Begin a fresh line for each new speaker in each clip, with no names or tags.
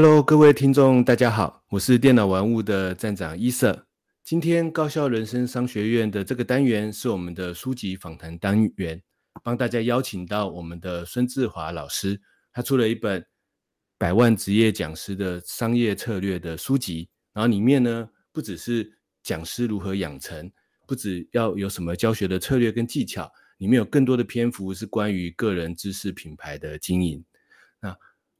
Hello，各位听众，大家好，我是电脑玩物的站长伊瑟。今天高效人生商学院的这个单元是我们的书籍访谈单元，帮大家邀请到我们的孙志华老师，他出了一本百万职业讲师的商业策略的书籍，然后里面呢，不只是讲师如何养成，不只要有什么教学的策略跟技巧，里面有更多的篇幅是关于个人知识品牌的经营。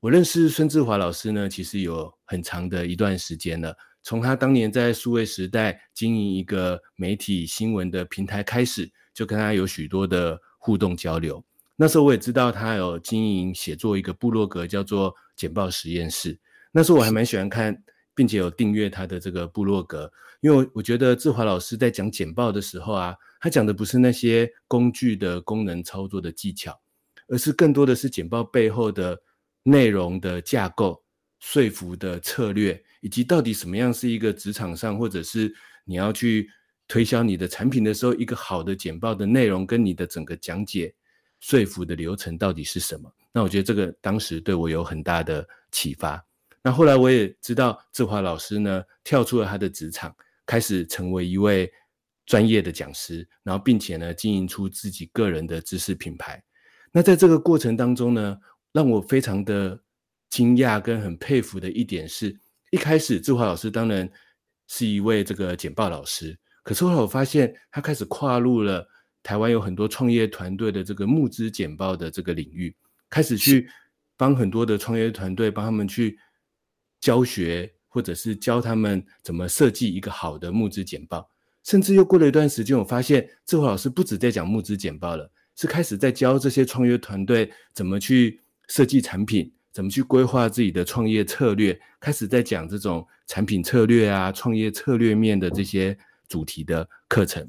我认识孙志华老师呢，其实有很长的一段时间了。从他当年在数位时代经营一个媒体新闻的平台开始，就跟他有许多的互动交流。那时候我也知道他有经营写作一个部落格，叫做“简报实验室”。那时候我还蛮喜欢看，并且有订阅他的这个部落格，因为我觉得志华老师在讲简报的时候啊，他讲的不是那些工具的功能操作的技巧，而是更多的是简报背后的。内容的架构、说服的策略，以及到底什么样是一个职场上，或者是你要去推销你的产品的时候，一个好的简报的内容跟你的整个讲解说服的流程到底是什么？那我觉得这个当时对我有很大的启发。那后来我也知道志华老师呢，跳出了他的职场，开始成为一位专业的讲师，然后并且呢，经营出自己个人的知识品牌。那在这个过程当中呢，让我非常的惊讶跟很佩服的一点是，一开始志华老师当然是一位这个简报老师，可是后来我发现他开始跨入了台湾有很多创业团队的这个募资简报的这个领域，开始去帮很多的创业团队帮他们去教学，或者是教他们怎么设计一个好的募资简报，甚至又过了一段时间，我发现志华老师不止在讲募资简报了，是开始在教这些创业团队怎么去。设计产品，怎么去规划自己的创业策略，开始在讲这种产品策略啊、创业策略面的这些主题的课程。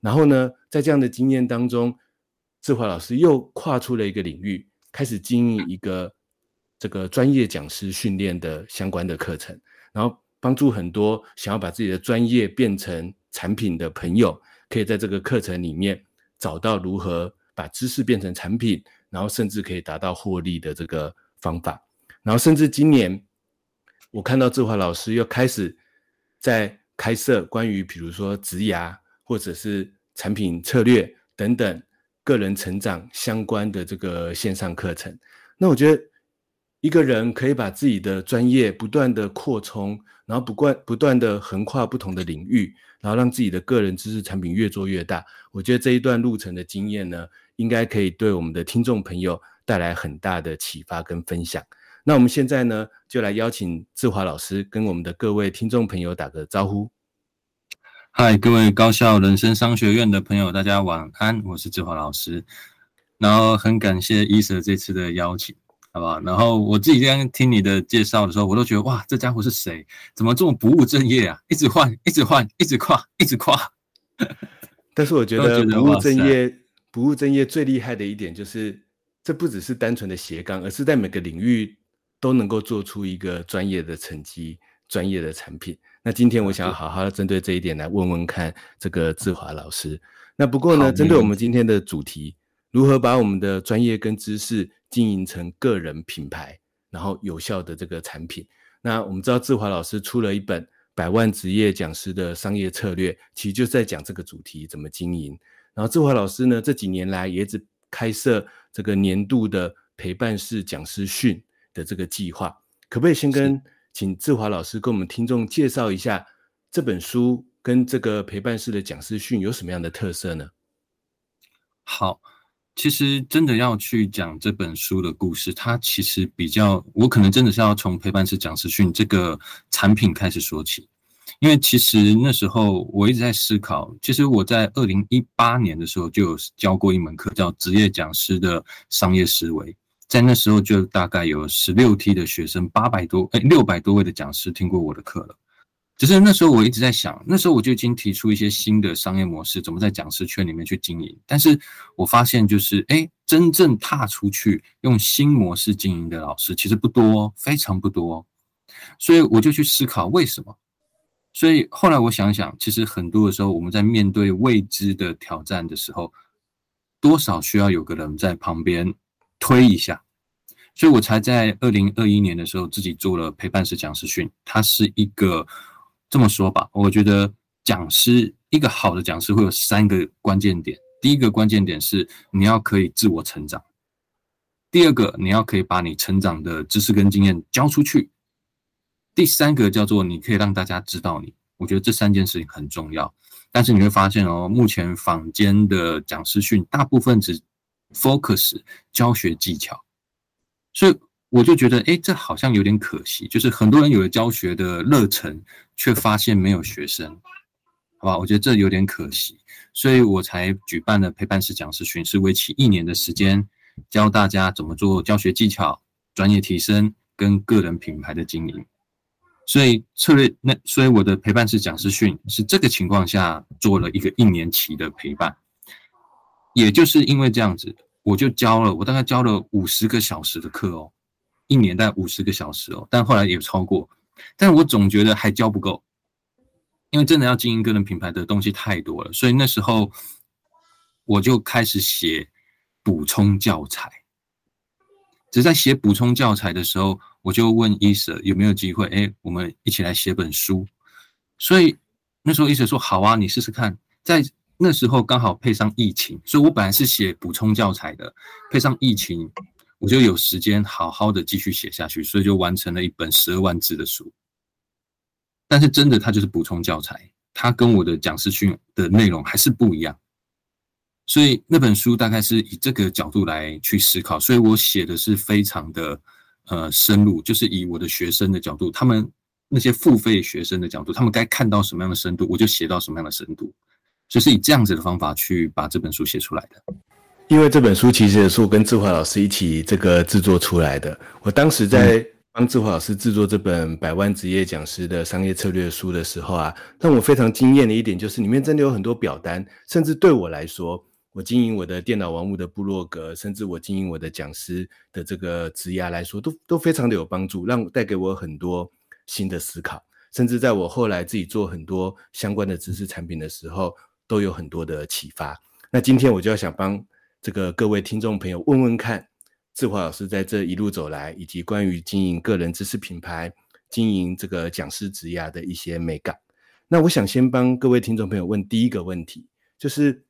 然后呢，在这样的经验当中，志华老师又跨出了一个领域，开始经营一个这个专业讲师训练的相关的课程，然后帮助很多想要把自己的专业变成产品的朋友，可以在这个课程里面找到如何把知识变成产品。然后甚至可以达到获利的这个方法，然后甚至今年我看到志华老师又开始在开设关于比如说职涯或者是产品策略等等个人成长相关的这个线上课程。那我觉得一个人可以把自己的专业不断的扩充，然后不断不断的横跨不同的领域，然后让自己的个人知识产品越做越大。我觉得这一段路程的经验呢，应该可以对我们的听众朋友带来很大的启发跟分享。那我们现在呢，就来邀请志华老师跟我们的各位听众朋友打个招呼。
嗨，各位高校人生商学院的朋友，大家晚安，我是志华老师。然后很感谢伊舍这次的邀请，好不好？然后我自己刚刚听你的介绍的时候，我都觉得哇，这家伙是谁？怎么这么不务正业啊？一直换，一直换，一直跨，一直跨。
但是我觉得不务正业。不务正业最厉害的一点就是，这不只是单纯的斜杠，而是在每个领域都能够做出一个专业的成绩、专业的产品。那今天我想要好好的针对这一点来问问看这个志华老师。那不过呢，针对我们今天的主题，如何把我们的专业跟知识经营成个人品牌，然后有效的这个产品。那我们知道志华老师出了一本《百万职业讲师的商业策略》，其实就在讲这个主题怎么经营。然后志华老师呢，这几年来也一直开设这个年度的陪伴式讲师训的这个计划，可不可以先跟请志华老师跟我们听众介绍一下这本书跟这个陪伴式的讲师训有什么样的特色呢？
好，其实真的要去讲这本书的故事，它其实比较，我可能真的是要从陪伴式讲师训这个产品开始说起。因为其实那时候我一直在思考，其实我在二零一八年的时候就有教过一门课，叫职业讲师的商业思维。在那时候就大概有十六梯的学生，八百多哎六百多位的讲师听过我的课了。只是那时候我一直在想，那时候我就已经提出一些新的商业模式，怎么在讲师圈里面去经营。但是我发现就是哎，真正踏出去用新模式经营的老师其实不多，非常不多。所以我就去思考为什么。所以后来我想想，其实很多的时候，我们在面对未知的挑战的时候，多少需要有个人在旁边推一下。所以我才在二零二一年的时候自己做了陪伴式讲师训。它是一个这么说吧，我觉得讲师一个好的讲师会有三个关键点。第一个关键点是你要可以自我成长；第二个，你要可以把你成长的知识跟经验交出去。第三个叫做你可以让大家知道你，我觉得这三件事情很重要。但是你会发现哦，目前坊间的讲师训大部分只 focus 教学技巧，所以我就觉得，哎，这好像有点可惜。就是很多人有了教学的热忱，却发现没有学生，好吧？我觉得这有点可惜，所以我才举办了陪伴式讲师训，是为期一年的时间，教大家怎么做教学技巧、专业提升跟个人品牌的经营。所以策略那，所以我的陪伴式讲师训是这个情况下做了一个一年期的陪伴，也就是因为这样子，我就教了，我大概教了五十个小时的课哦，一年大概五十个小时哦，但后来也超过，但我总觉得还教不够，因为真的要经营个人品牌的东西太多了，所以那时候我就开始写补充教材，只在写补充教材的时候。我就问伊舍有没有机会，哎，我们一起来写本书。所以那时候伊舍说好啊，你试试看。在那时候刚好配上疫情，所以我本来是写补充教材的，配上疫情，我就有时间好好的继续写下去，所以就完成了一本十二万字的书。但是真的，它就是补充教材，它跟我的讲师训的内容还是不一样。所以那本书大概是以这个角度来去思考，所以我写的是非常的。呃，深入就是以我的学生的角度，他们那些付费学生的角度，他们该看到什么样的深度，我就写到什么样的深度，就是以这样子的方法去把这本书写出来的。
因为这本书其实也是我跟志华老师一起这个制作出来的。我当时在帮志华老师制作这本《百万职业讲师的商业策略书》的时候啊，让我非常惊艳的一点就是里面真的有很多表单，甚至对我来说。我经营我的电脑玩物的部落格，甚至我经营我的讲师的这个职涯来说，都都非常的有帮助，让带给我很多新的思考，甚至在我后来自己做很多相关的知识产品的时候，都有很多的启发。那今天我就要想帮这个各位听众朋友问问看，志华老师在这一路走来，以及关于经营个人知识品牌、经营这个讲师职涯的一些美感。那我想先帮各位听众朋友问第一个问题，就是。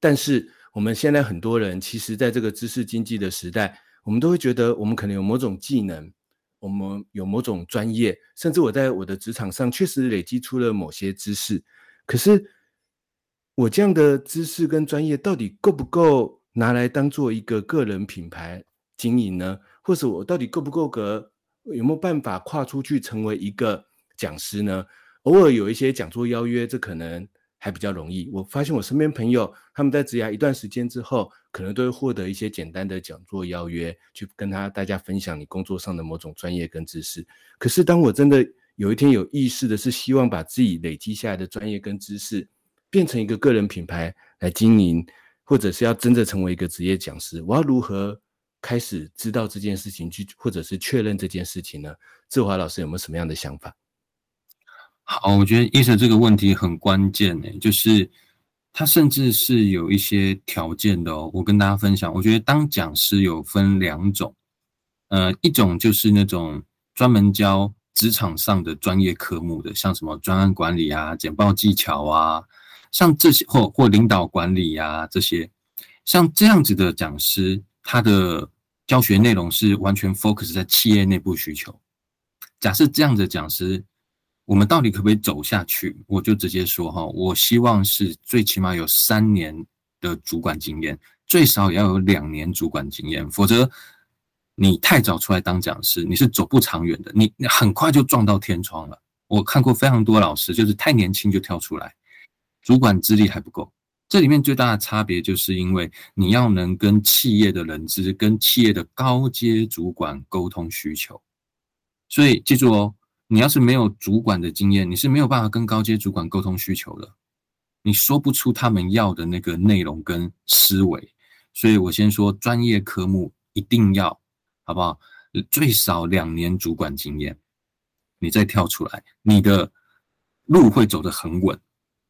但是我们现在很多人，其实在这个知识经济的时代，我们都会觉得我们可能有某种技能，我们有某种专业，甚至我在我的职场上确实累积出了某些知识。可是我这样的知识跟专业到底够不够拿来当做一个个人品牌经营呢？或是我到底够不够格？有没有办法跨出去成为一个讲师呢？偶尔有一些讲座邀约，这可能。还比较容易。我发现我身边朋友他们在职涯一段时间之后，可能都会获得一些简单的讲座邀约，去跟他大家分享你工作上的某种专业跟知识。可是当我真的有一天有意识的是希望把自己累积下来的专业跟知识变成一个个人品牌来经营，或者是要真的成为一个职业讲师，我要如何开始知道这件事情，去或者是确认这件事情呢？志华老师有没有什么样的想法？
好，我觉得医生这个问题很关键诶，就是他甚至是有一些条件的哦。我跟大家分享，我觉得当讲师有分两种，呃，一种就是那种专门教职场上的专业科目的，像什么专案管理啊、简报技巧啊，像这些或或领导管理啊这些，像这样子的讲师，他的教学内容是完全 focus 在企业内部需求。假设这样的讲师。我们到底可不可以走下去？我就直接说哈，我希望是最起码有三年的主管经验，最少也要有两年主管经验，否则你太早出来当讲师，你是走不长远的，你很快就撞到天窗了。我看过非常多老师，就是太年轻就跳出来，主管资历还不够。这里面最大的差别，就是因为你要能跟企业的人资、跟企业的高阶主管沟通需求。所以记住哦，你要是没有主管的经验，你是没有办法跟高阶主管沟通需求的，你说不出他们要的那个内容跟思维。所以我先说，专业科目一定要，好不好？最少两年主管经验，你再跳出来，你的路会走得很稳。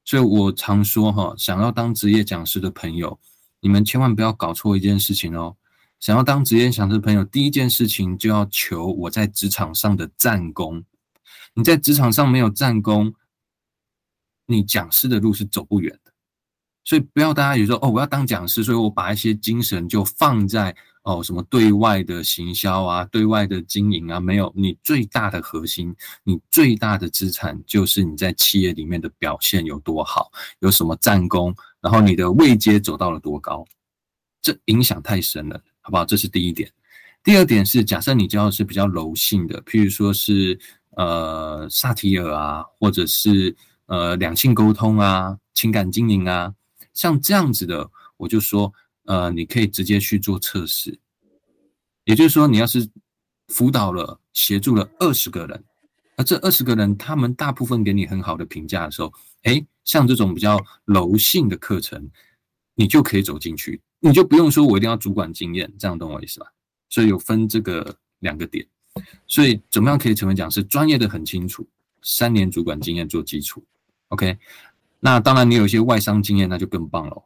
所以我常说哈，想要当职业讲师的朋友，你们千万不要搞错一件事情哦。想要当职业讲师的朋友，第一件事情就要求我在职场上的战功。你在职场上没有战功，你讲师的路是走不远的。所以不要大家有说哦，我要当讲师，所以我把一些精神就放在。哦，什么对外的行销啊，对外的经营啊，没有。你最大的核心，你最大的资产，就是你在企业里面的表现有多好，有什么战功，然后你的位阶走到了多高，这影响太深了，好不好？这是第一点。第二点是，假设你教的是比较柔性的，譬如说是呃萨提尔啊，或者是呃两性沟通啊，情感经营啊，像这样子的，我就说。呃，你可以直接去做测试，也就是说，你要是辅导了、协助了二十个人，而这二十个人他们大部分给你很好的评价的时候，诶，像这种比较柔性的课程，你就可以走进去，你就不用说我一定要主管经验，这样懂我意思吧？所以有分这个两个点，所以怎么样可以成为讲师？专业的很清楚，三年主管经验做基础，OK？那当然，你有一些外商经验，那就更棒了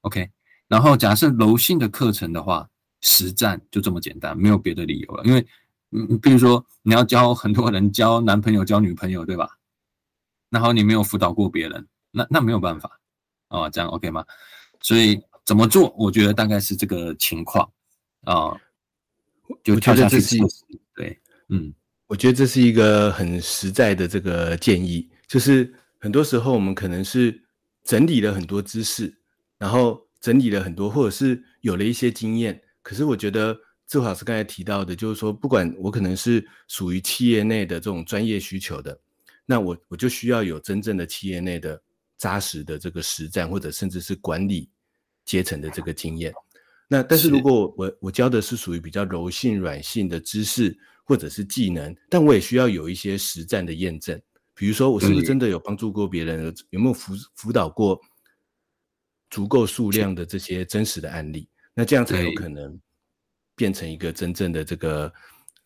，OK？然后假设柔性的课程的话，实战就这么简单，没有别的理由了。因为，嗯，比如说你要教很多人教男朋友、教女朋友，对吧？然后你没有辅导过别人，那那没有办法啊，这样 OK 吗？所以怎么做？我觉得大概是这个情况啊，就跳下去试试。对，嗯，
我觉得这是一个很实在的这个建议，就是很多时候我们可能是整理了很多知识，然后。整理了很多，或者是有了一些经验。可是我觉得志华老师刚才提到的，就是说，不管我可能是属于企业内的这种专业需求的，那我我就需要有真正的企业内的扎实的这个实战，或者甚至是管理阶层的这个经验。那但是如果我我教的是属于比较柔性软性的知识或者是技能，但我也需要有一些实战的验证，比如说我是不是真的有帮助过别人，有没有辅辅导过。足够数量的这些真实的案例，那这样才有可能变成一个真正的这个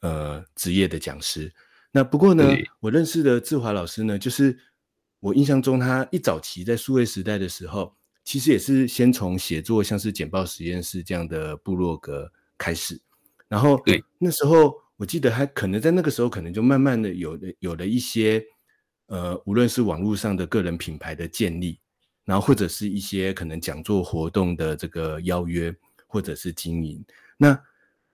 呃职业的讲师。那不过呢，我认识的志华老师呢，就是我印象中他一早期在数位时代的时候，其实也是先从写作像是简报实验室这样的部落格开始，然后对那时候我记得还可能在那个时候可能就慢慢的有了有了一些呃无论是网络上的个人品牌的建立。然后或者是一些可能讲座活动的这个邀约，或者是经营。那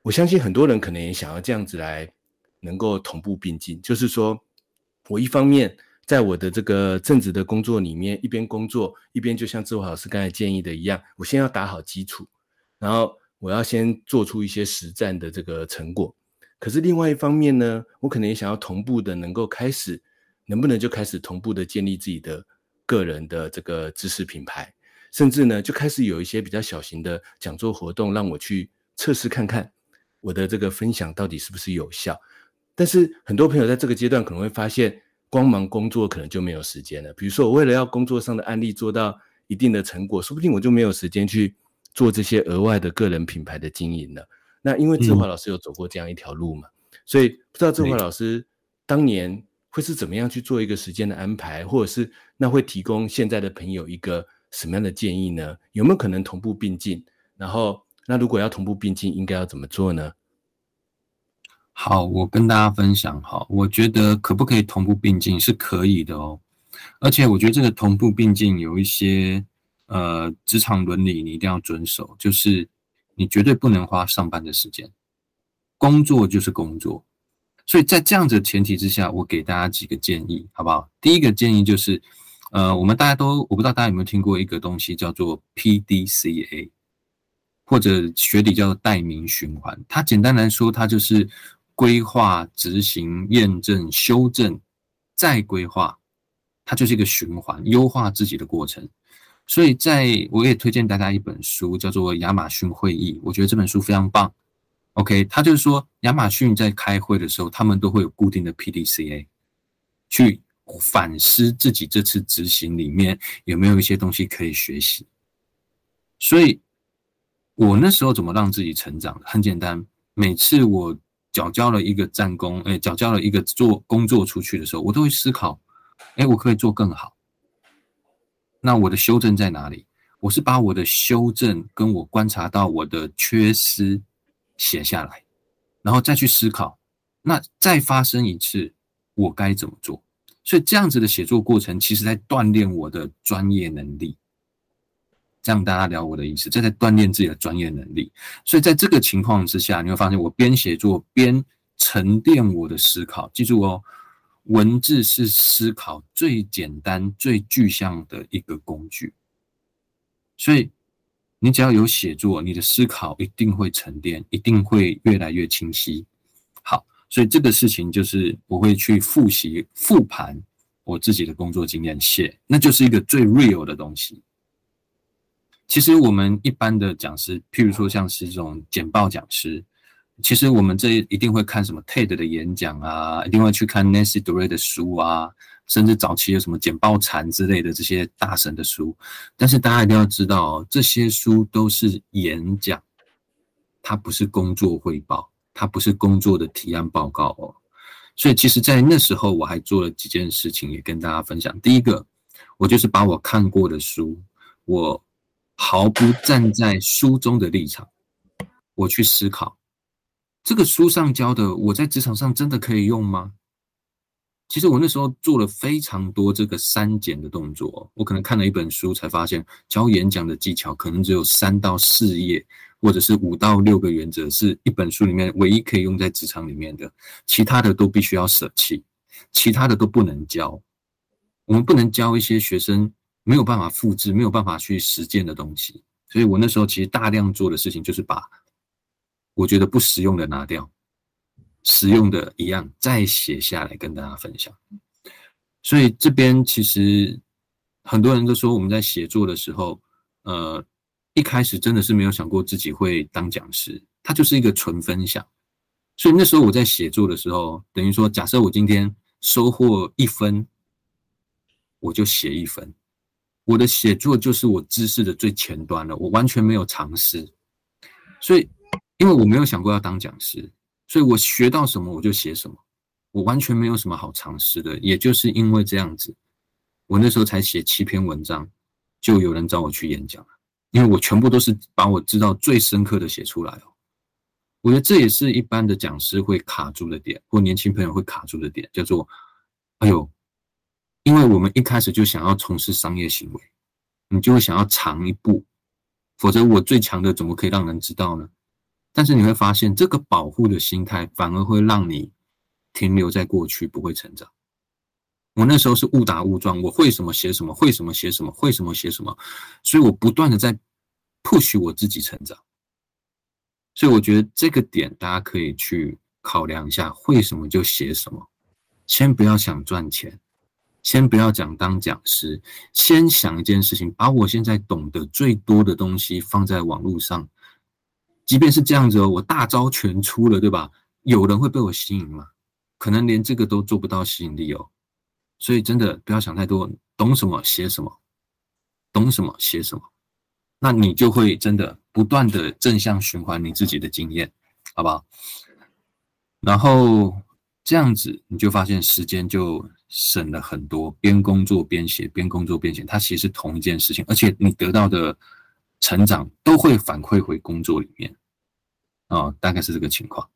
我相信很多人可能也想要这样子来能够同步并进，就是说我一方面在我的这个正职的工作里面，一边工作一边就像志华老师刚才建议的一样，我先要打好基础，然后我要先做出一些实战的这个成果。可是另外一方面呢，我可能也想要同步的能够开始，能不能就开始同步的建立自己的。个人的这个知识品牌，甚至呢就开始有一些比较小型的讲座活动，让我去测试看看我的这个分享到底是不是有效。但是很多朋友在这个阶段可能会发现，光忙工作可能就没有时间了。比如说，我为了要工作上的案例做到一定的成果，说不定我就没有时间去做这些额外的个人品牌的经营了。那因为志华老师有走过这样一条路嘛，所以不知道志华老师当年。会是怎么样去做一个时间的安排，或者是那会提供现在的朋友一个什么样的建议呢？有没有可能同步并进？然后，那如果要同步并进，应该要怎么做呢？
好，我跟大家分享哈，我觉得可不可以同步并进是可以的哦，而且我觉得这个同步并进有一些呃职场伦理你一定要遵守，就是你绝对不能花上班的时间，工作就是工作。所以在这样子的前提之下，我给大家几个建议，好不好？第一个建议就是，呃，我们大家都，我不知道大家有没有听过一个东西叫做 PDCA，或者学理叫做代名循环。它简单来说，它就是规划、执行、验证、修正再规划，它就是一个循环，优化自己的过程。所以，在我也推荐大家一本书，叫做《亚马逊会议》，我觉得这本书非常棒。OK，他就是说，亚马逊在开会的时候，他们都会有固定的 PDCA，去反思自己这次执行里面有没有一些东西可以学习。所以，我那时候怎么让自己成长？很简单，每次我缴交了一个战功，哎，缴交了一个做工作出去的时候，我都会思考，哎，我可以做更好。那我的修正在哪里？我是把我的修正跟我观察到我的缺失写下来，然后再去思考，那再发生一次，我该怎么做？所以这样子的写作过程，其实在锻炼我的专业能力。这样大家聊我的意思，这在锻炼自己的专业能力。所以在这个情况之下，你会发现我边写作边沉淀我的思考。记住哦。文字是思考最简单、最具象的一个工具，所以你只要有写作，你的思考一定会沉淀，一定会越来越清晰。好，所以这个事情就是我会去复习、复盘我自己的工作经验，写那就是一个最 real 的东西。其实我们一般的讲师，譬如说像是这种简报讲师。其实我们这一定会看什么 TED 的演讲啊，一定会去看 Nancy Doré 的书啊，甚至早期有什么简报禅之类的这些大神的书。但是大家一定要知道，这些书都是演讲，它不是工作汇报，它不是工作的提案报告哦。所以其实，在那时候我还做了几件事情，也跟大家分享。第一个，我就是把我看过的书，我毫不站在书中的立场，我去思考。这个书上教的，我在职场上真的可以用吗？其实我那时候做了非常多这个删减的动作。我可能看了一本书，才发现教演讲的技巧可能只有三到四页，或者是五到六个原则，是一本书里面唯一可以用在职场里面的，其他的都必须要舍弃，其他的都不能教。我们不能教一些学生没有办法复制、没有办法去实践的东西。所以我那时候其实大量做的事情就是把。我觉得不实用的拿掉，实用的一样再写下来跟大家分享。所以这边其实很多人都说我们在写作的时候，呃，一开始真的是没有想过自己会当讲师，它就是一个纯分享。所以那时候我在写作的时候，等于说，假设我今天收获一分，我就写一分。我的写作就是我知识的最前端了，我完全没有尝试，所以。因为我没有想过要当讲师，所以我学到什么我就写什么，我完全没有什么好尝试的。也就是因为这样子，我那时候才写七篇文章，就有人找我去演讲了。因为我全部都是把我知道最深刻的写出来哦。我觉得这也是一般的讲师会卡住的点，或年轻朋友会卡住的点，叫做“哎呦”，因为我们一开始就想要从事商业行为，你就会想要尝一步，否则我最强的怎么可以让人知道呢？但是你会发现，这个保护的心态反而会让你停留在过去，不会成长。我那时候是误打误撞，我会什么写什么，会什么写什么，会什么写什么，所以我不断的在 push 我自己成长。所以我觉得这个点大家可以去考量一下，会什么就写什么。先不要想赚钱，先不要讲当讲师，先想一件事情，把我现在懂得最多的东西放在网络上。即便是这样子哦，我大招全出了，对吧？有人会被我吸引吗？可能连这个都做不到吸引力哦。所以真的不要想太多，懂什么写什么，懂什么写什么，那你就会真的不断的正向循环你自己的经验，好不好？然后这样子你就发现时间就省了很多，边工作边写，边工作边写，它其实是同一件事情，而且你得到的成长都会反馈回工作里面。哦，大概是这个情况。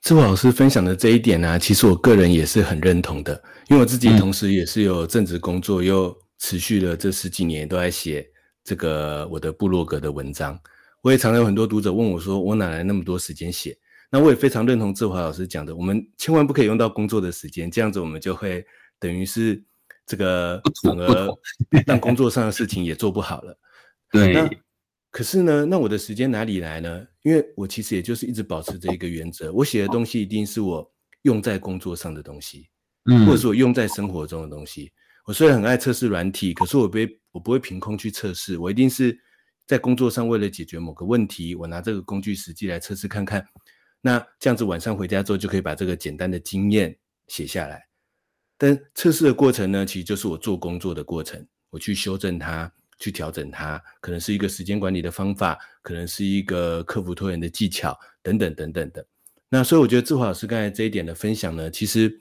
志伟老师分享的这一点呢、啊，其实我个人也是很认同的，因为我自己同时也是有正职工作，又持续了这十几年都在写这个我的部落格的文章。我也常常有很多读者问我说，我哪来那么多时间写？那我也非常认同志华老师讲的，我们千万不可以用到工作的时间，这样子我们就会等于是这个反而 让工作上的事情也做不好了。
对。
可是呢，那我的时间哪里来呢？因为我其实也就是一直保持着一个原则，我写的东西一定是我用在工作上的东西。嗯，或者是我用在生活中的东西。我虽然很爱测试软体，可是我不会，我不会凭空去测试，我一定是在工作上为了解决某个问题，我拿这个工具实际来测试看看。那这样子晚上回家之后就可以把这个简单的经验写下来。但测试的过程呢，其实就是我做工作的过程，我去修正它，去调整它，可能是一个时间管理的方法，可能是一个克服拖延的技巧，等等等等的。那所以我觉得志华老师刚才这一点的分享呢，其实。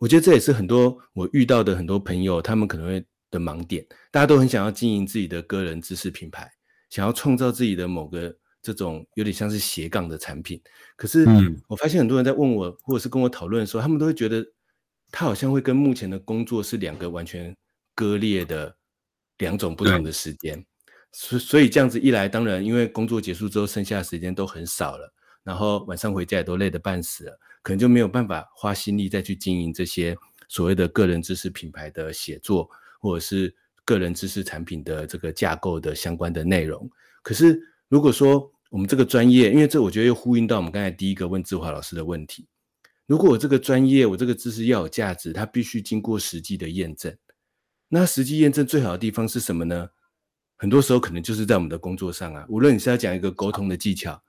我觉得这也是很多我遇到的很多朋友，他们可能会的盲点。大家都很想要经营自己的个人知识品牌，想要创造自己的某个这种有点像是斜杠的产品。可是，我发现很多人在问我，或者是跟我讨论的时候，他们都会觉得他好像会跟目前的工作是两个完全割裂的两种不同的时间。所所以这样子一来，当然因为工作结束之后，剩下的时间都很少了。然后晚上回家也都累得半死了，可能就没有办法花心力再去经营这些所谓的个人知识品牌的写作，或者是个人知识产品的这个架构的相关的内容。可是如果说我们这个专业，因为这我觉得又呼应到我们刚才第一个问志华老师的问题，如果我这个专业，我这个知识要有价值，它必须经过实际的验证。那实际验证最好的地方是什么呢？很多时候可能就是在我们的工作上啊，无论你是要讲一个沟通的技巧。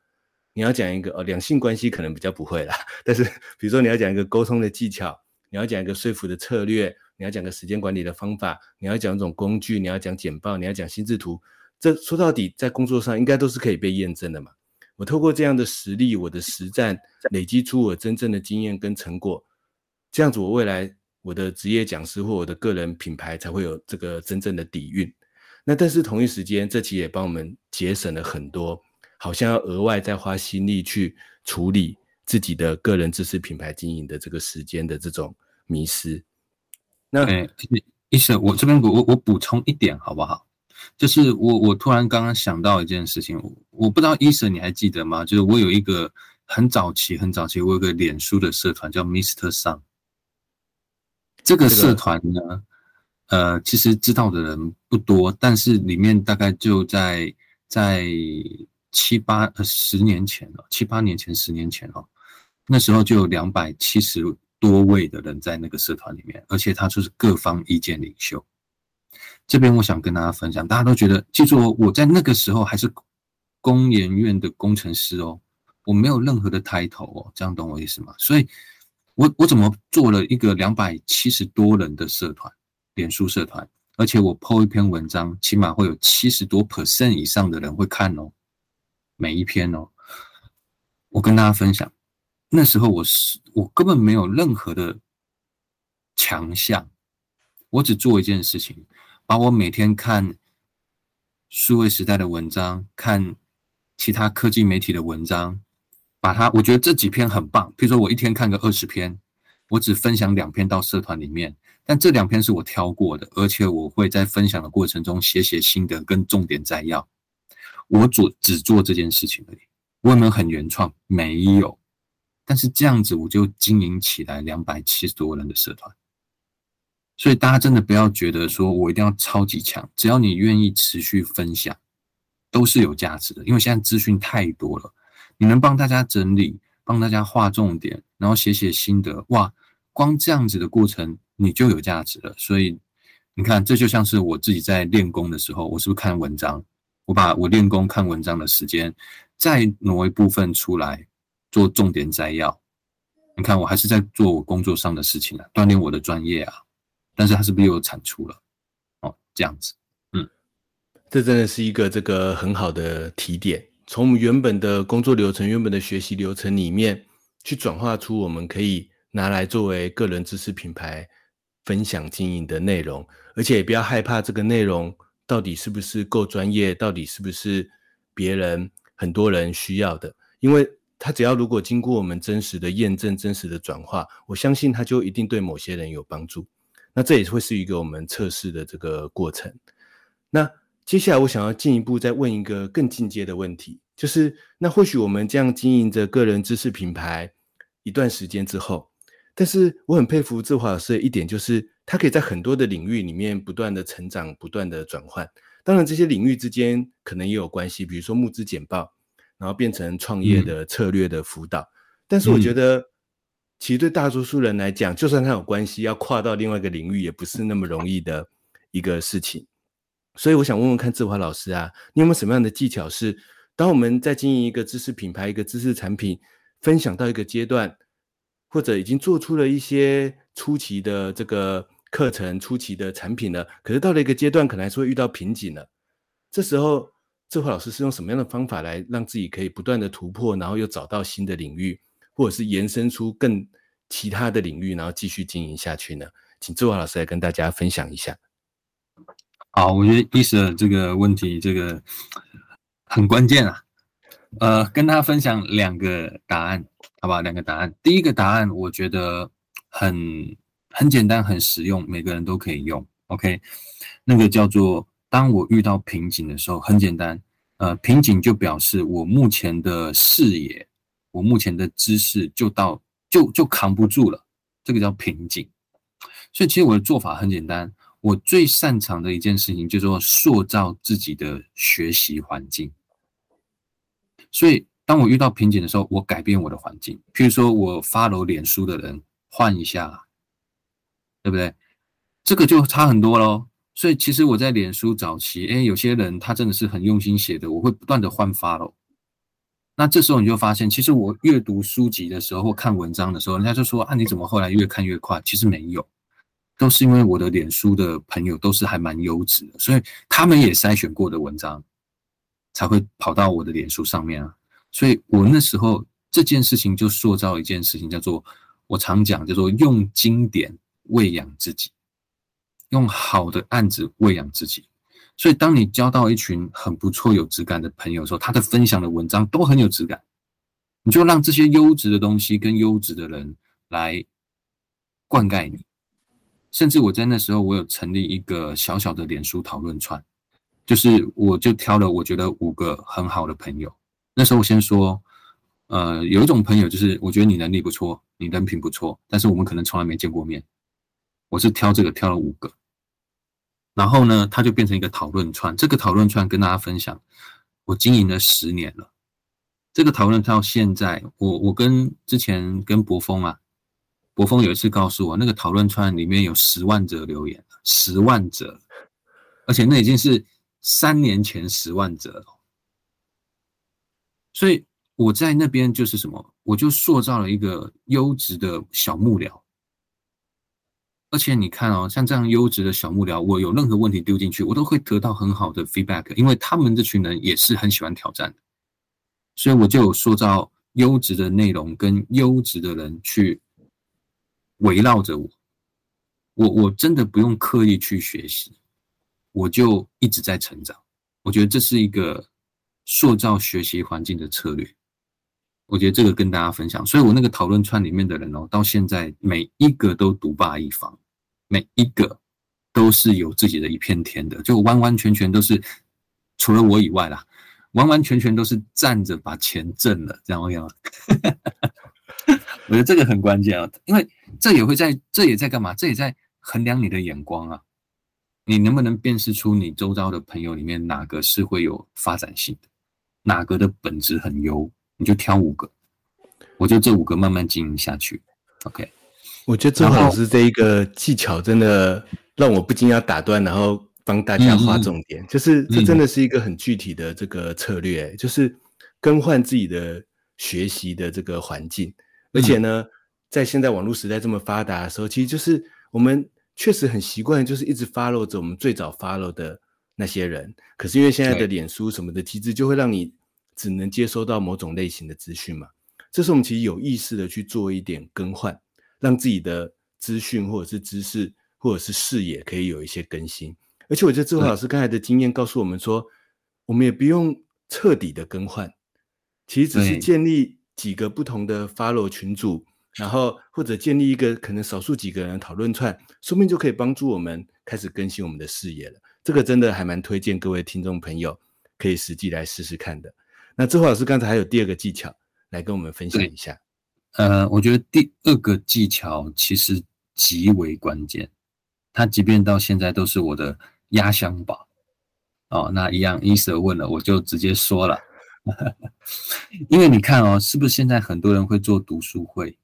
你要讲一个哦，两性关系可能比较不会啦。但是，比如说你要讲一个沟通的技巧，你要讲一个说服的策略，你要讲个时间管理的方法，你要讲一种工具，你要讲简报，你要讲心智图，这说到底在工作上应该都是可以被验证的嘛。我透过这样的实力，我的实战累积出我真正的经验跟成果，这样子我未来我的职业讲师或我的个人品牌才会有这个真正的底蕴。那但是同一时间，这期也帮我们节省了很多。好像要额外再花心力去处理自己的个人知识品牌经营的这个时间的这种迷失。那
医生，我这边我我补充一点好不好？就是我我突然刚刚想到一件事情，我不知道医生你还记得吗？就是我有一个很早期很早期，我有个脸书的社团叫 Mr. Sun。这个社团呢，呃，其实知道的人不多，但是里面大概就在在。七八呃十年前了，七八年前十年前哦，那时候就有两百七十多位的人在那个社团里面，而且他就是各方意见领袖。这边我想跟大家分享，大家都觉得，记住哦我在那个时候还是工研院的工程师哦，我没有任何的抬头哦，这样懂我意思吗？所以我我怎么做了一个两百七十多人的社团，脸书社团，而且我 po 一篇文章，起码会有七十多 percent 以上的人会看哦。每一篇哦，我跟大家分享，那时候我是我根本没有任何的强项，我只做一件事情，把我每天看数位时代的文章，看其他科技媒体的文章，把它我觉得这几篇很棒，比如说我一天看个二十篇，我只分享两篇到社团里面，但这两篇是我挑过的，而且我会在分享的过程中写写心得跟重点摘要。我做只做这件事情而已，我有没有很原创？没有，但是这样子我就经营起来两百七十多人的社团，所以大家真的不要觉得说我一定要超级强，只要你愿意持续分享，都是有价值的。因为现在资讯太多了，你能帮大家整理，帮大家画重点，然后写写心得，哇，光这样子的过程你就有价值了。所以你看，这就像是我自己在练功的时候，我是不是看文章？我把我练功看文章的时间再挪一部分出来做重点摘要。你看，我还是在做我工作上的事情啊，锻炼我的专业啊。但是它是不是又有产出了？哦，这样子，嗯，
这真的是一个这个很好的提点。从我们原本的工作流程、原本的学习流程里面，去转化出我们可以拿来作为个人知识品牌分享经营的内容，而且也不要害怕这个内容。到底是不是够专业？到底是不是别人很多人需要的？因为他只要如果经过我们真实的验证、真实的转化，我相信他就一定对某些人有帮助。那这也会是一个我们测试的这个过程。那接下来我想要进一步再问一个更进阶的问题，就是那或许我们这样经营着个人知识品牌一段时间之后，但是我很佩服志华老师的一点就是。他可以在很多的领域里面不断的成长，不断的转换。当然，这些领域之间可能也有关系，比如说募资简报，然后变成创业的策略的辅导。嗯、但是，我觉得其实对大多数人来讲，就算他有关系，要跨到另外一个领域，也不是那么容易的一个事情。所以我想问问看志华老师啊，你有没有什么样的技巧是，当我们在经营一个知识品牌、一个知识产品，分享到一个阶段，或者已经做出了一些初期的这个课程、初期的产品了，可是到了一个阶段，可能还是会遇到瓶颈了。这时候，智华老师是用什么样的方法来让自己可以不断的突破，然后又找到新的领域，或者是延伸出更其他的领域，然后继续经营下去呢？请周华老师来跟大家分享一下。
好，我觉得 Esa 这个问题这个很关键啊。呃，跟大家分享两个答案，好不好？两个答案。第一个答案我觉得很很简单，很实用，每个人都可以用。OK，那个叫做当我遇到瓶颈的时候，很简单。呃，瓶颈就表示我目前的视野，我目前的知识就到就就扛不住了，这个叫瓶颈。所以其实我的做法很简单。我最擅长的一件事情，就是说塑造自己的学习环境。所以，当我遇到瓶颈的时候，我改变我的环境。譬如说，我发楼脸书的人换一下，对不对？这个就差很多喽。所以，其实我在脸书早期，哎，有些人他真的是很用心写的，我会不断的换 follow。那这时候你就发现，其实我阅读书籍的时候或看文章的时候，人家就说啊，你怎么后来越看越快？其实没有。都是因为我的脸书的朋友都是还蛮优质的，所以他们也筛选过的文章才会跑到我的脸书上面啊。所以我那时候这件事情就塑造一件事情，叫做我常讲，叫做用经典喂养自己，用好的案子喂养自己。所以当你交到一群很不错、有质感的朋友的时候，他的分享的文章都很有质感，你就让这些优质的东西跟优质的人来灌溉你。甚至我在那时候，我有成立一个小小的脸书讨论串，就是我就挑了我觉得五个很好的朋友。那时候我先说，呃，有一种朋友就是我觉得你能力不错，你人品不错，但是我们可能从来没见过面。我是挑这个挑了五个，然后呢，它就变成一个讨论串。这个讨论串跟大家分享，我经营了十年了。这个讨论到现在，我我跟之前跟博峰啊。博峰有一次告诉我，那个讨论串里面有十万则留言，十万则，而且那已经是三年前十万则了。所以我在那边就是什么，我就塑造了一个优质的小幕僚。而且你看哦，像这样优质的小幕僚，我有任何问题丢进去，我都会得到很好的 feedback，因为他们这群人也是很喜欢挑战的。所以我就有塑造优质的内容跟优质的人去。围绕着我，我我真的不用刻意去学习，我就一直在成长。我觉得这是一个塑造学习环境的策略。我觉得这个跟大家分享。所以我那个讨论串里面的人哦，到现在每一个都独霸一方，每一个都是有自己的一片天的，就完完全全都是除了我以外啦，完完全全都是站着把钱挣了，这样 OK 吗？我觉得这个很关键啊，因为这也会在，这也在干嘛？这也在衡量你的眼光啊，你能不能辨识出你周遭的朋友里面哪个是会有发展性的，哪个的本质很优，你就挑五个，我就这五个慢慢经营下去。OK，
我觉得智华老师这一个技巧真的让我不禁要打断，然后帮大家划重点，嗯、就是这真的是一个很具体的这个策略，嗯、就是更换自己的学习的这个环境。而且呢，在现在网络时代这么发达的时候，其实就是我们确实很习惯，就是一直 follow 着我们最早 follow 的那些人。可是因为现在的脸书什么的机制，就会让你只能接收到某种类型的资讯嘛。这是我们其实有意识的去做一点更换，让自己的资讯或者是知识或者是视野可以有一些更新。而且我觉得智华老师刚才的经验告诉我们说，我们也不用彻底的更换，其实只是建立。几个不同的 follow 群组，然后或者建立一个可能少数几个人讨论串，说不定就可以帮助我们开始更新我们的视野了。这个真的还蛮推荐各位听众朋友可以实际来试试看的。那周华老师刚才还有第二个技巧来跟我们分享一下。
呃，我觉得第二个技巧其实极为关键，它即便到现在都是我的压箱宝。哦，那一样，Esa 问了，我就直接说了。因为你看哦，是不是现在很多人会做读书会？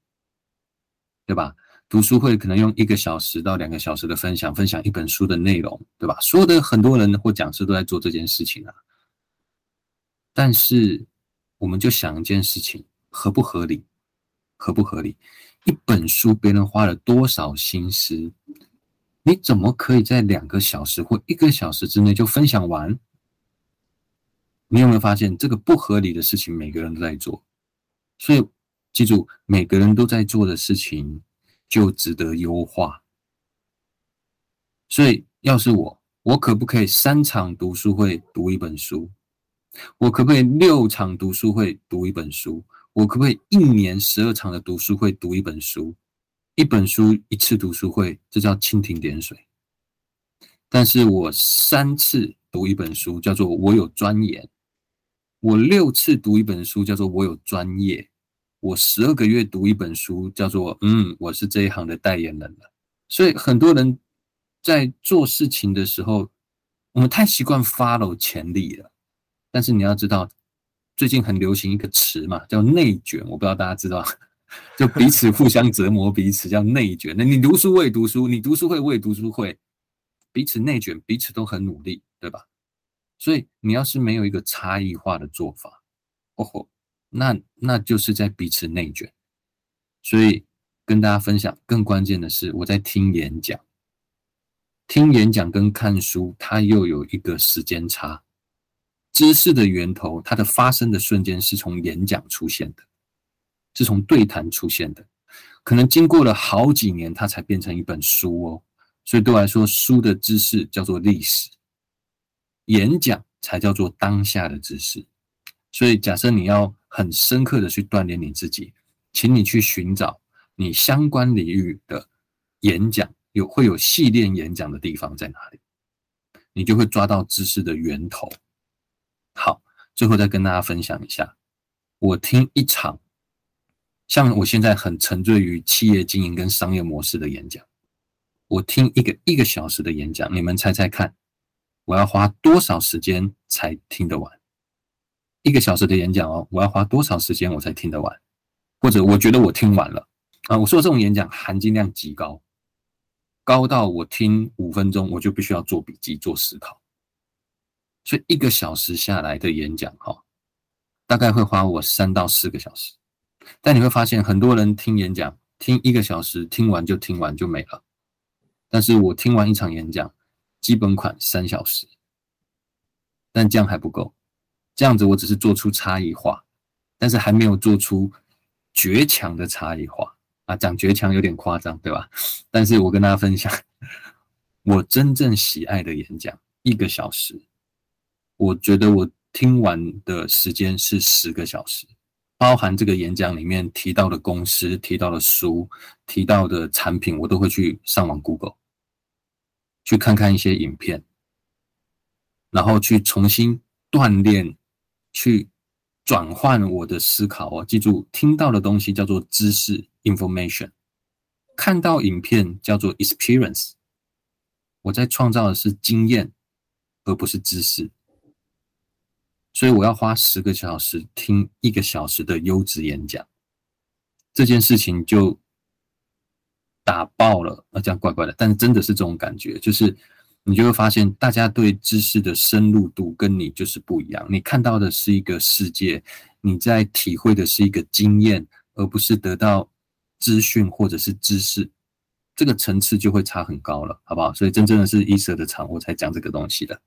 对吧？读书会可能用一个小时到两个小时的分享，分享一本书的内容，对吧？所有的很多人或讲师都在做这件事情啊。但是，我们就想一件事情，合不合理？合不合理？一本书别人花了多少心思，你怎么可以在两个小时或一个小时之内就分享完？你有没有发现这个不合理的事情，每个人都在做？所以记住，每个人都在做的事情就值得优化。所以，要是我，我可不可以三场读书会读一本书？我可不可以六场读书会读一本书？我可不可以一年十二场的读书会读一本书？一本书一次读书会，这叫蜻蜓点水。但是我三次读一本书，叫做我有钻研；我六次读一本书，叫做我有专业；我十二个月读一本书，叫做嗯，我是这一行的代言人了。所以很多人在做事情的时候，我们太习惯 follow 潜力了。但是你要知道，最近很流行一个词嘛，叫内卷。我不知道大家知道，就彼此互相折磨彼此，叫内卷。那你读书我也读书，你读书会我也读书会，彼此内卷，彼此都很努力，对吧？所以你要是没有一个差异化的做法，哦吼，那那就是在彼此内卷。所以跟大家分享，更关键的是我在听演讲，听演讲跟看书，它又有一个时间差。知识的源头，它的发生的瞬间是从演讲出现的，是从对谈出现的，可能经过了好几年，它才变成一本书哦。所以对我来说，书的知识叫做历史，演讲才叫做当下的知识。所以，假设你要很深刻的去锻炼你自己，请你去寻找你相关领域的演讲，有会有系列演讲的地方在哪里，你就会抓到知识的源头。好，最后再跟大家分享一下，我听一场，像我现在很沉醉于企业经营跟商业模式的演讲，我听一个一个小时的演讲，你们猜猜看，我要花多少时间才听得完？一个小时的演讲哦，我要花多少时间我才听得完？或者我觉得我听完了啊？我说这种演讲含金量极高，高到我听五分钟我就必须要做笔记做思考。所以一个小时下来的演讲，哈，大概会花我三到四个小时。但你会发现，很多人听演讲，听一个小时，听完就听完就没了。但是我听完一场演讲，基本款三小时。但这样还不够，这样子我只是做出差异化，但是还没有做出绝强的差异化啊！讲绝强有点夸张，对吧？但是我跟大家分享，我真正喜爱的演讲，一个小时。我觉得我听完的时间是十个小时，包含这个演讲里面提到的公司、提到的书、提到的产品，我都会去上网 Google，去看看一些影片，然后去重新锻炼、去转换我的思考。哦记住，听到的东西叫做知识 （information），看到影片叫做 experience。我在创造的是经验，而不是知识。所以我要花十个小时听一个小时的优质演讲，这件事情就打爆了。啊，这样怪怪的，但是真的是这种感觉，就是你就会发现，大家对知识的深入度跟你就是不一样。你看到的是一个世界，你在体会的是一个经验，而不是得到资讯或者是知识，这个层次就会差很高了，好不好？所以真正的是伊舍的场，我才讲这个东西的。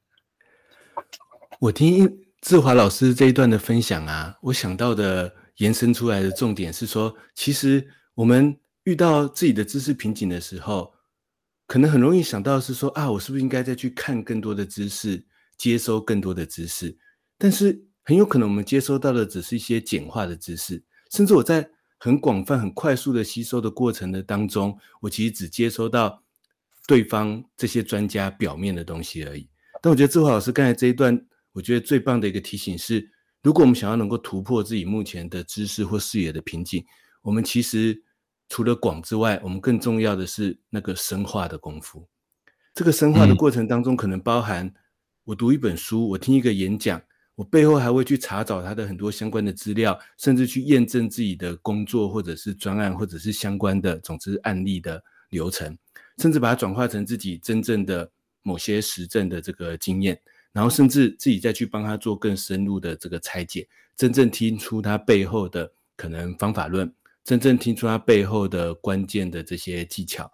我听。志华老师这一段的分享啊，我想到的延伸出来的重点是说，其实我们遇到自己的知识瓶颈的时候，可能很容易想到是说啊，我是不是应该再去看更多的知识，接收更多的知识？但是很有可能我们接收到的只是一些简化的知识，甚至我在很广泛、很快速的吸收的过程的当中，我其实只接收到对方这些专家表面的东西而已。但我觉得志华老师刚才这一段。我觉得最棒的一个提醒是，如果我们想要能够突破自己目前的知识或视野的瓶颈，我们其实除了广之外，我们更重要的是那个深化的功夫。这个深化的过程当中，可能包含我读一本书，我听一个演讲，我背后还会去查找他的很多相关的资料，甚至去验证自己的工作或者是专案或者是相关的总之案例的流程，甚至把它转化成自己真正的某些实证的这个经验，然后甚至自己再去帮他做更深入的这个拆解，真正听出他背后的可能方法论，真正听出他背后的关键的这些技巧。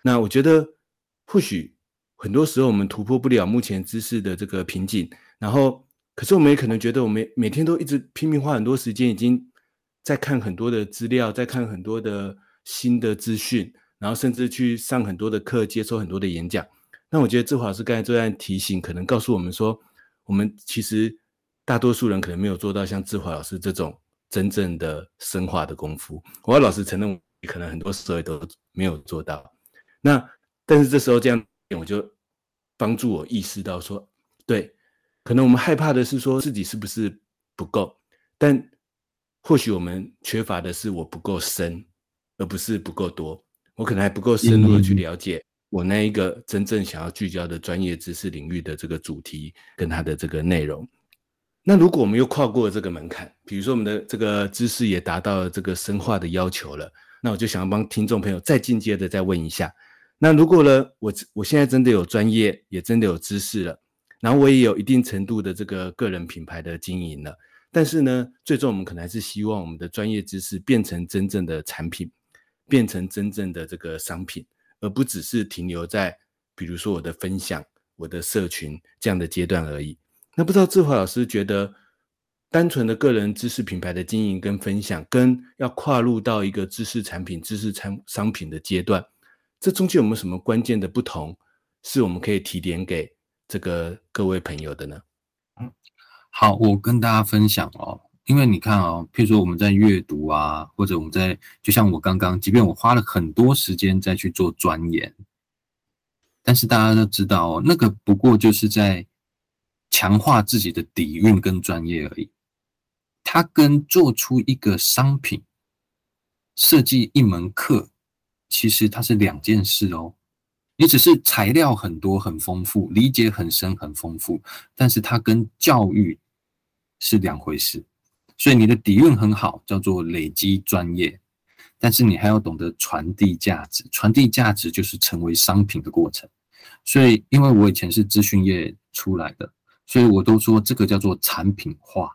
那我觉得或许很多时候我们突破不了目前知识的这个瓶颈，然后可是我们也可能觉得我们每天都一直拼命花很多时间，已经在看很多的资料，在看很多的新的资讯。然后甚至去上很多的课，接受很多的演讲。那我觉得志华老师刚才这段提醒，可能告诉我们说，我们其实大多数人可能没有做到像志华老师这种真正的深化的功夫。我要老实承认，可能很多时候也都没有做到。那但是这时候这样，我就帮助我意识到说，对，可能我们害怕的是说自己是不是不够，但或许我们缺乏的是我不够深，而不是不够多。我可能还不够深入的去了解我那一个真正想要聚焦的专业知识领域的这个主题跟它的这个内容。那如果我们又跨过了这个门槛，比如说我们的这个知识也达到了这个深化的要求了，那我就想要帮听众朋友再进阶的再问一下：那如果呢，我我现在真的有专业，也真的有知识了，然后我也有一定程度的这个个人品牌的经营了，但是呢，最终我们可能还是希望我们的专业知识变成真正的产品。变成真正的这个商品，而不只是停留在比如说我的分享、我的社群这样的阶段而已。那不知道志华老师觉得，单纯的个人知识品牌的经营跟分享，跟要跨入到一个知识产品、知识产商品的阶段，这中间有没有什么关键的不同，是我们可以提点给这个各位朋友的呢？
嗯，好，我跟大家分享哦。因为你看哦，譬如说我们在阅读啊，或者我们在，就像我刚刚，即便我花了很多时间在去做钻研，但是大家都知道哦，那个不过就是在强化自己的底蕴跟专业而已。它跟做出一个商品、设计一门课，其实它是两件事哦。你只是材料很多很丰富，理解很深很丰富，但是它跟教育是两回事。所以你的底蕴很好，叫做累积专业，但是你还要懂得传递价值，传递价值就是成为商品的过程。所以，因为我以前是资讯业出来的，所以我都说这个叫做产品化，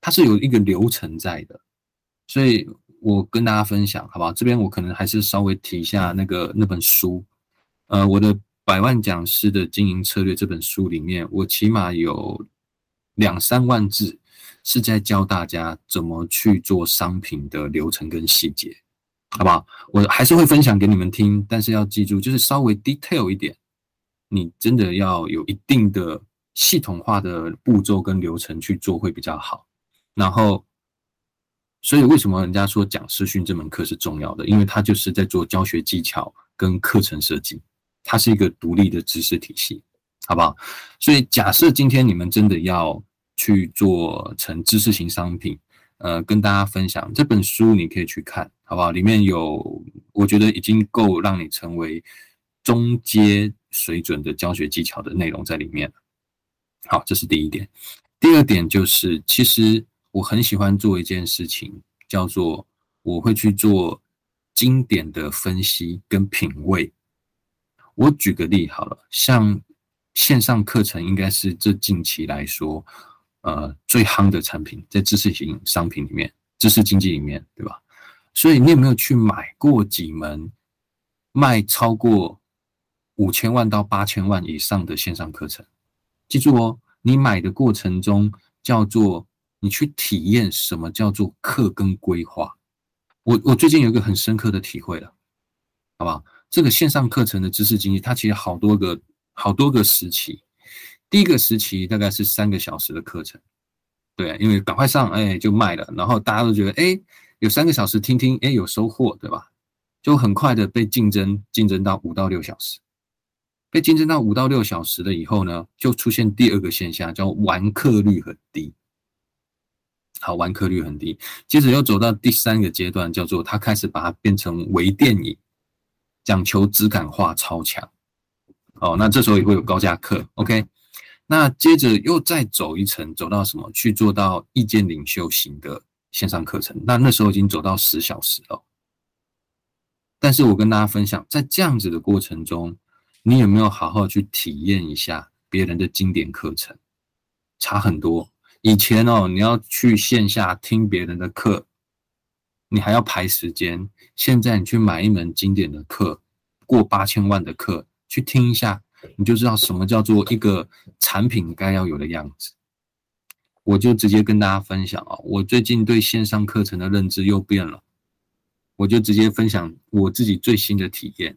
它是有一个流程在的。所以我跟大家分享，好不好？这边我可能还是稍微提一下那个那本书，呃，我的百万讲师的经营策略这本书里面，我起码有两三万字。是在教大家怎么去做商品的流程跟细节，好不好？我还是会分享给你们听，但是要记住，就是稍微 detail 一点，你真的要有一定的系统化的步骤跟流程去做会比较好。然后，所以为什么人家说讲师训这门课是重要的？因为它就是在做教学技巧跟课程设计，它是一个独立的知识体系，好不好？所以假设今天你们真的要。去做成知识型商品，呃，跟大家分享这本书，你可以去看，好不好？里面有我觉得已经够让你成为中阶水准的教学技巧的内容在里面。好，这是第一点。第二点就是，其实我很喜欢做一件事情，叫做我会去做经典的分析跟品味。我举个例好了，像线上课程，应该是这近期来说。呃，最夯的产品在知识型商品里面，知识经济里面，对吧？所以你有没有去买过几门卖超过五千万到八千万以上的线上课程？记住哦，你买的过程中叫做你去体验什么叫做课跟规划。我我最近有一个很深刻的体会了，好不好？这个线上课程的知识经济，它其实好多个好多个时期。第一个时期大概是三个小时的课程，对，因为赶快上，哎，就卖了，然后大家都觉得，哎，有三个小时听听，哎，有收获，对吧？就很快的被竞争，竞争到五到六小时，被竞争到五到六小时了以后呢，就出现第二个现象，叫完课率很低。好，完课率很低，接着又走到第三个阶段，叫做他开始把它变成微电影，讲求质感化超强。哦，那这时候也会有高价课，OK。那接着又再走一层，走到什么？去做到意见领袖型的线上课程。那那时候已经走到十小时了。但是我跟大家分享，在这样子的过程中，你有没有好好去体验一下别人的经典课程？差很多。以前哦，你要去线下听别人的课，你还要排时间。现在你去买一门经典的课，过八千万的课，去听一下，你就知道什么叫做一个产品该要有的样子。我就直接跟大家分享啊，我最近对线上课程的认知又变了。我就直接分享我自己最新的体验。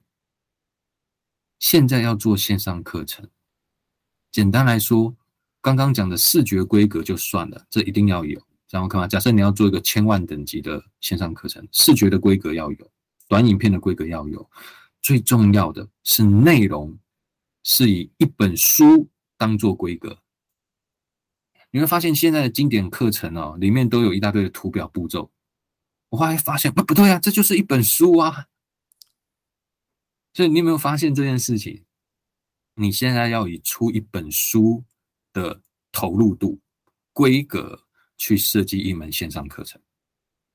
现在要做线上课程，简单来说，刚刚讲的视觉规格就算了，这一定要有。然后看嘛，假设你要做一个千万等级的线上课程，视觉的规格要有，短影片的规格要有，最重要的是内容是以一本书当做规格。你会发现现在的经典课程哦，里面都有一大堆的图表步骤。我后来发现，不不对啊，这就是一本书啊。所以你有没有发现这件事情？你现在要以出一本书的投入度、规格去设计一门线上课程，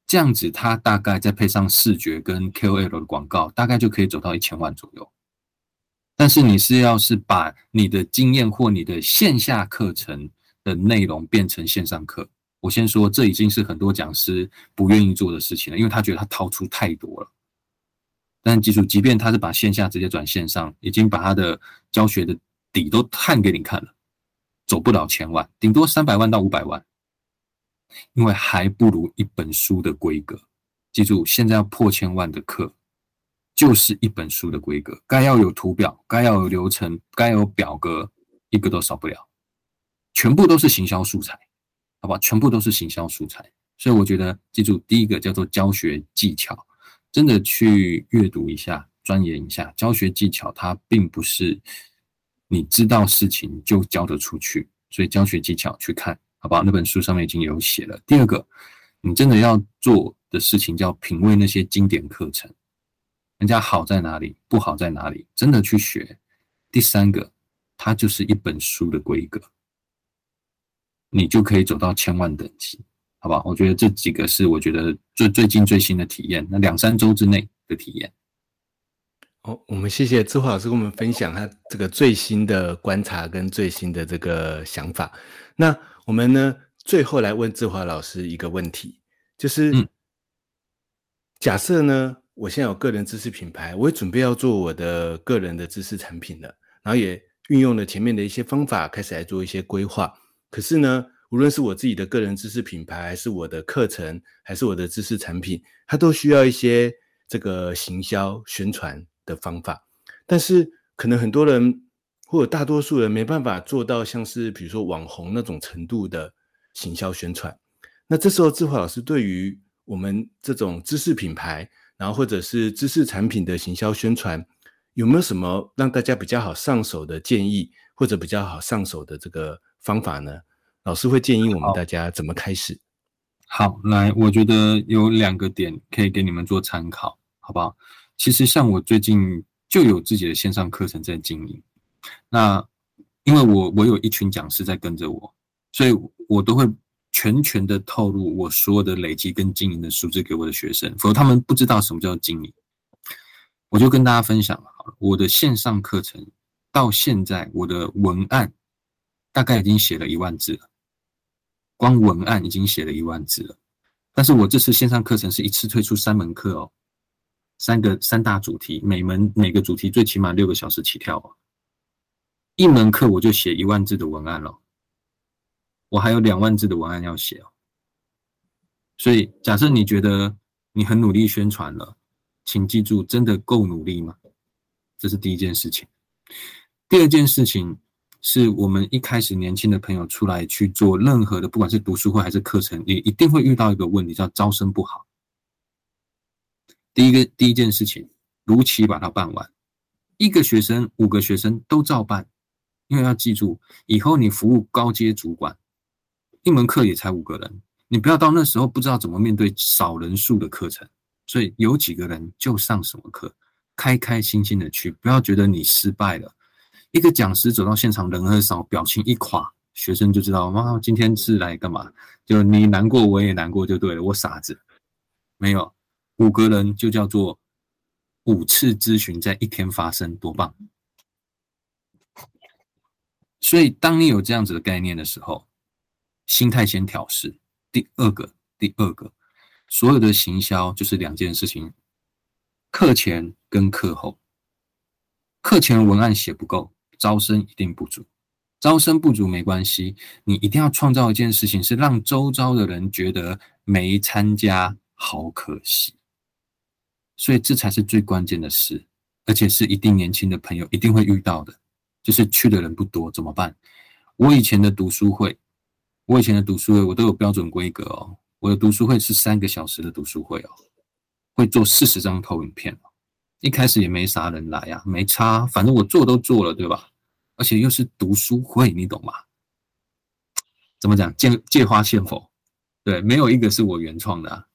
这样子它大概再配上视觉跟 KOL 的广告，大概就可以走到一千万左右。但是你是要是把你的经验或你的线下课程的内容变成线上课。我先说，这已经是很多讲师不愿意做的事情了，因为他觉得他掏出太多了。但记住，即便他是把线下直接转线上，已经把他的教学的底都探给你看了，走不了千万，顶多三百万到五百万，因为还不如一本书的规格。记住，现在要破千万的课，就是一本书的规格，该要有图表，该要有流程，该有表格，一个都少不了，全部都是行销素材。好吧，全部都是行销素材，所以我觉得记住第一个叫做教学技巧，真的去阅读一下、钻研一下教学技巧，它并不是你知道事情就教得出去，所以教学技巧去看，好吧？那本书上面已经有写了。第二个，你真的要做的事情叫品味那些经典课程，人家好在哪里，不好在哪里，真的去学。第三个，它就是一本书的规格。你就可以走到千万等级，好吧？我觉得这几个是我觉得最最近最新的体验，那两三周之内的体验。
哦，我们谢谢志华老师跟我们分享他这个最新的观察跟最新的这个想法。那我们呢，最后来问志华老师一个问题，就是，嗯，假设呢，我现在有个人知识品牌，我也准备要做我的个人的知识产品了，然后也运用了前面的一些方法，开始来做一些规划。可是呢，无论是我自己的个人知识品牌，还是我的课程，还是我的知识产品，它都需要一些这个行销宣传的方法。但是可能很多人或者大多数人没办法做到像是比如说网红那种程度的行销宣传。那这时候智华老师对于我们这种知识品牌，然后或者是知识产品的行销宣传，有没有什么让大家比较好上手的建议，或者比较好上手的这个？方法呢？老师会建议我们大家怎么开始？
好，来，我觉得有两个点可以给你们做参考，好不好？其实像我最近就有自己的线上课程在经营，那因为我我有一群讲师在跟着我，所以我都会全权的透露我所有的累积跟经营的数字给我的学生，否则他们不知道什么叫经营。我就跟大家分享，好了，我的线上课程到现在我的文案。大概已经写了一万字了，光文案已经写了一万字了。但是我这次线上课程是一次推出三门课哦，三个三大主题，每门每个主题最起码六个小时起跳哦。一门课我就写一万字的文案了，我还有两万字的文案要写哦。所以假设你觉得你很努力宣传了，请记住，真的够努力吗？这是第一件事情。第二件事情。是我们一开始年轻的朋友出来去做任何的，不管是读书会还是课程，也一定会遇到一个问题，叫招生不好。第一个第一件事情，如期把它办完，一个学生、五个学生都照办，因为要记住，以后你服务高阶主管，一门课也才五个人，你不要到那时候不知道怎么面对少人数的课程，所以有几个人就上什么课，开开心心的去，不要觉得你失败了。一个讲师走到现场，人很少，表情一垮，学生就知道，哇，今天是来干嘛？就你难过，我也难过，就对了。我傻子，没有五个人就叫做五次咨询在一天发生，多棒！所以，当你有这样子的概念的时候，心态先调试。第二个，第二个，所有的行销就是两件事情：课前跟课后。课前文案写不够，招生一定不足。招生不足没关系，你一定要创造一件事情，是让周遭的人觉得没参加好可惜。所以这才是最关键的事，而且是一定年轻的朋友一定会遇到的。就是去的人不多，怎么办？我以前的读书会，我以前的读书会，我都有标准规格哦。我的读书会是三个小时的读书会哦，会做四十张投影片。一开始也没啥人来呀，没差，反正我做都做了，对吧？而且又是读书会，你懂吗？怎么讲？借借花献佛，对，没有一个是我原创的啊。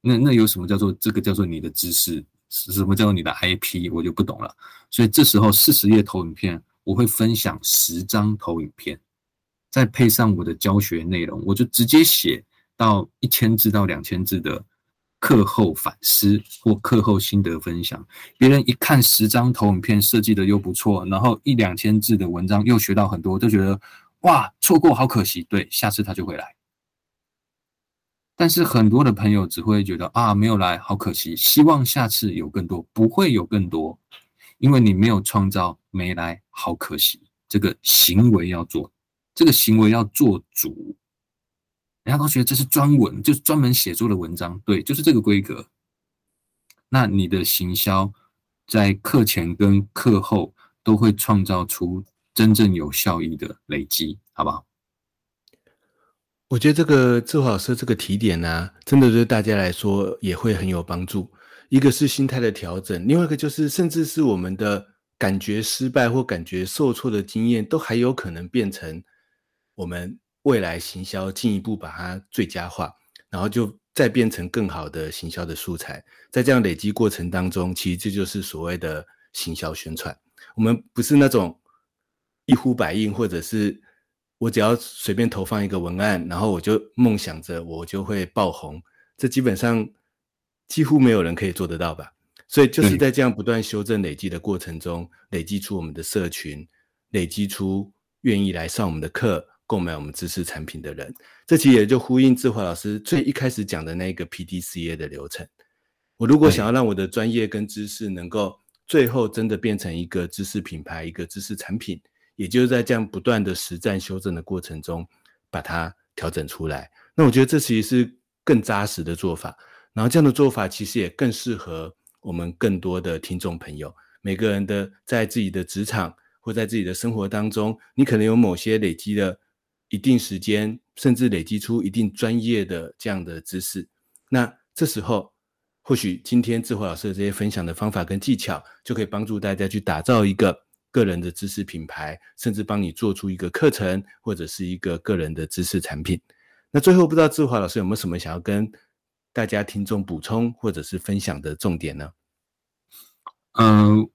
那那有什么叫做这个叫做你的知识？什么叫做你的 IP？我就不懂了。所以这时候四十页投影片，我会分享十张投影片，再配上我的教学内容，我就直接写到一千字到两千字的课后反思或课后心得分享。别人一看十张投影片设计的又不错，然后一两千字的文章又学到很多，就觉得哇，错过好可惜。对，下次他就会来。但是很多的朋友只会觉得啊，没有来，好可惜。希望下次有更多，不会有更多，因为你没有创造，没来，好可惜。这个行为要做，这个行为要做主。人家都觉得这是专文，就是专门写作的文章，对，就是这个规格。那你的行销在课前跟课后都会创造出真正有效益的累积，好不好？
我觉得这个志华老师这个提点呢、真的对大家来说也会很有帮助。一个是心态的调整，另外一个就是甚至是我们的感觉失败或感觉受挫的经验，都还有可能变成我们未来行销进一步把它最佳化，然后就再变成更好的行销的素材。在这样累积过程当中，其实这就是所谓的行销宣传。我们不是那种一呼百应，或者是。我只要随便投放一个文案，然后我就梦想着我就会爆红，这基本上几乎没有人可以做得到吧？所以就是在这样不断修正累积的过程中，累积出我们的社群，累积出愿意来上我们的课、购买我们知识产品的人。这其实也就呼应志华老师最一开始讲的那个 PDCA 的流程。我如果想要让我的专业跟知识能够最后真的变成一个知识品牌、一个知识产品。也就是在这样不断的实战修正的过程中，把它调整出来。那我觉得这其实是更扎实的做法。然后这样的做法其实也更适合我们更多的听众朋友。每个人的在自己的职场或在自己的生活当中，你可能有某些累积了一定时间，甚至累积出一定专业的这样的知识。那这时候，或许今天志华老师的这些分享的方法跟技巧，就可以帮助大家去打造一个。个人的知识品牌，甚至帮你做出一个课程，或者是一个个人的知识产品。那最后，不知道志华老师有没有什么想要跟大家听众补充或者是分享的重点呢？
嗯、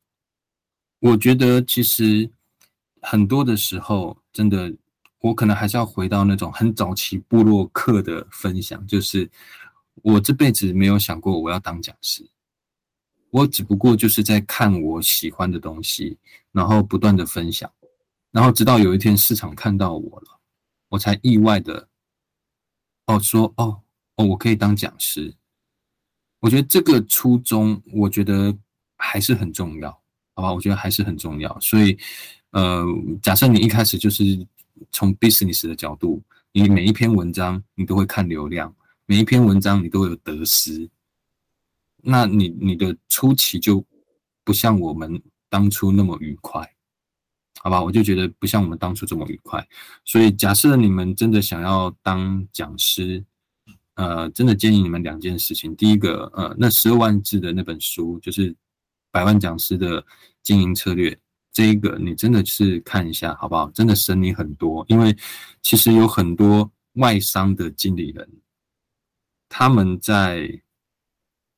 我觉得其实很多的时候，真的，我可能还是要回到那种很早期部落客的分享，就是我这辈子没有想过我要当讲师。我只不过就是在看我喜欢的东西，然后不断的分享，然后直到有一天市场看到我了，我才意外的，哦，说哦哦，我可以当讲师。我觉得这个初衷，我觉得还是很重要，好吧？我觉得还是很重要。所以，呃，假设你一开始就是从 business 的角度，你每一篇文章你都会看流量，每一篇文章你都会有得失。那你你的初期就不像我们当初那么愉快，好吧？我就觉得不像我们当初这么愉快。所以假设你们真的想要当讲师，呃，真的建议你们两件事情。第一个，呃，那十二万字的那本书就是百万讲师的经营策略，这一个你真的是看一下，好不好？真的省你很多，因为其实有很多外商的经理人，他们在。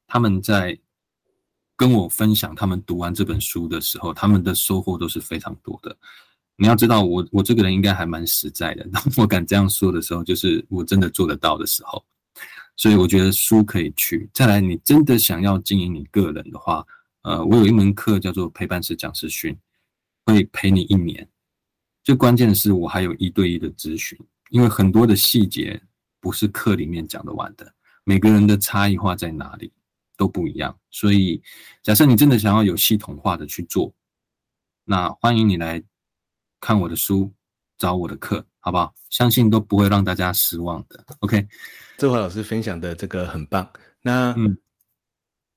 他们在跟我分享他们读完这本书的时候，他们的收获都是非常多的。你要知道我，我我这个人应该还蛮实在的。当 我敢这样说的时候，就是我真的做得到的时候。所以我觉得书可以去。再来，你真的想要经营你个人的话，呃，我有一门课叫做陪伴式讲师训，会陪你一年。最关键的是，我还有一对一的咨询，因为很多的细节不是课里面讲得完的。每个人的差异化在哪里都不一样。所以，假设你真的想要有系统化的去做，那欢迎你来。看我的书，找我的课，好不好？相信都不会让大家失望的。OK，
志华老师分享的这个很棒。那、嗯、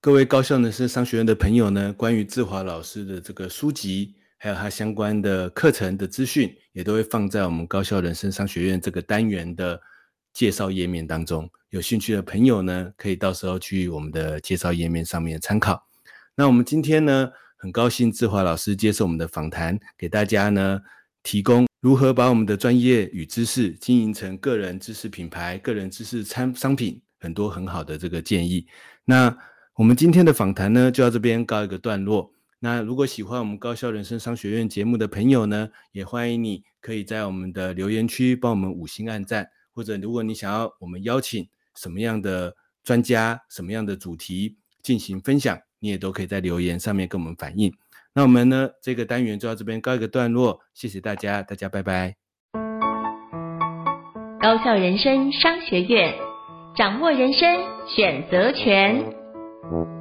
各位高校呢是商学院的朋友呢，关于志华老师的这个书籍，还有他相关的课程的资讯，也都会放在我们高校人生商学院这个单元的介绍页面当中。有兴趣的朋友呢，可以到时候去我们的介绍页面上面参考。那我们今天呢，很高兴志华老师接受我们的访谈，给大家呢提供如何把我们的专业与知识经营成个人知识品牌、个人知识产商品，很多很好的这个建议。那我们今天的访谈呢，就到这边告一个段落。那如果喜欢我们高校人生商学院节目的朋友呢，也欢迎你可以在我们的留言区帮我们五星按赞，或者如果你想要我们邀请什么样的专家、什么样的主题进行分享。你也都可以在留言上面跟我们反映。那我们呢，这个单元就到这边告一个段落，谢谢大家，大家拜拜。
高校人生商学院，掌握人生选择权。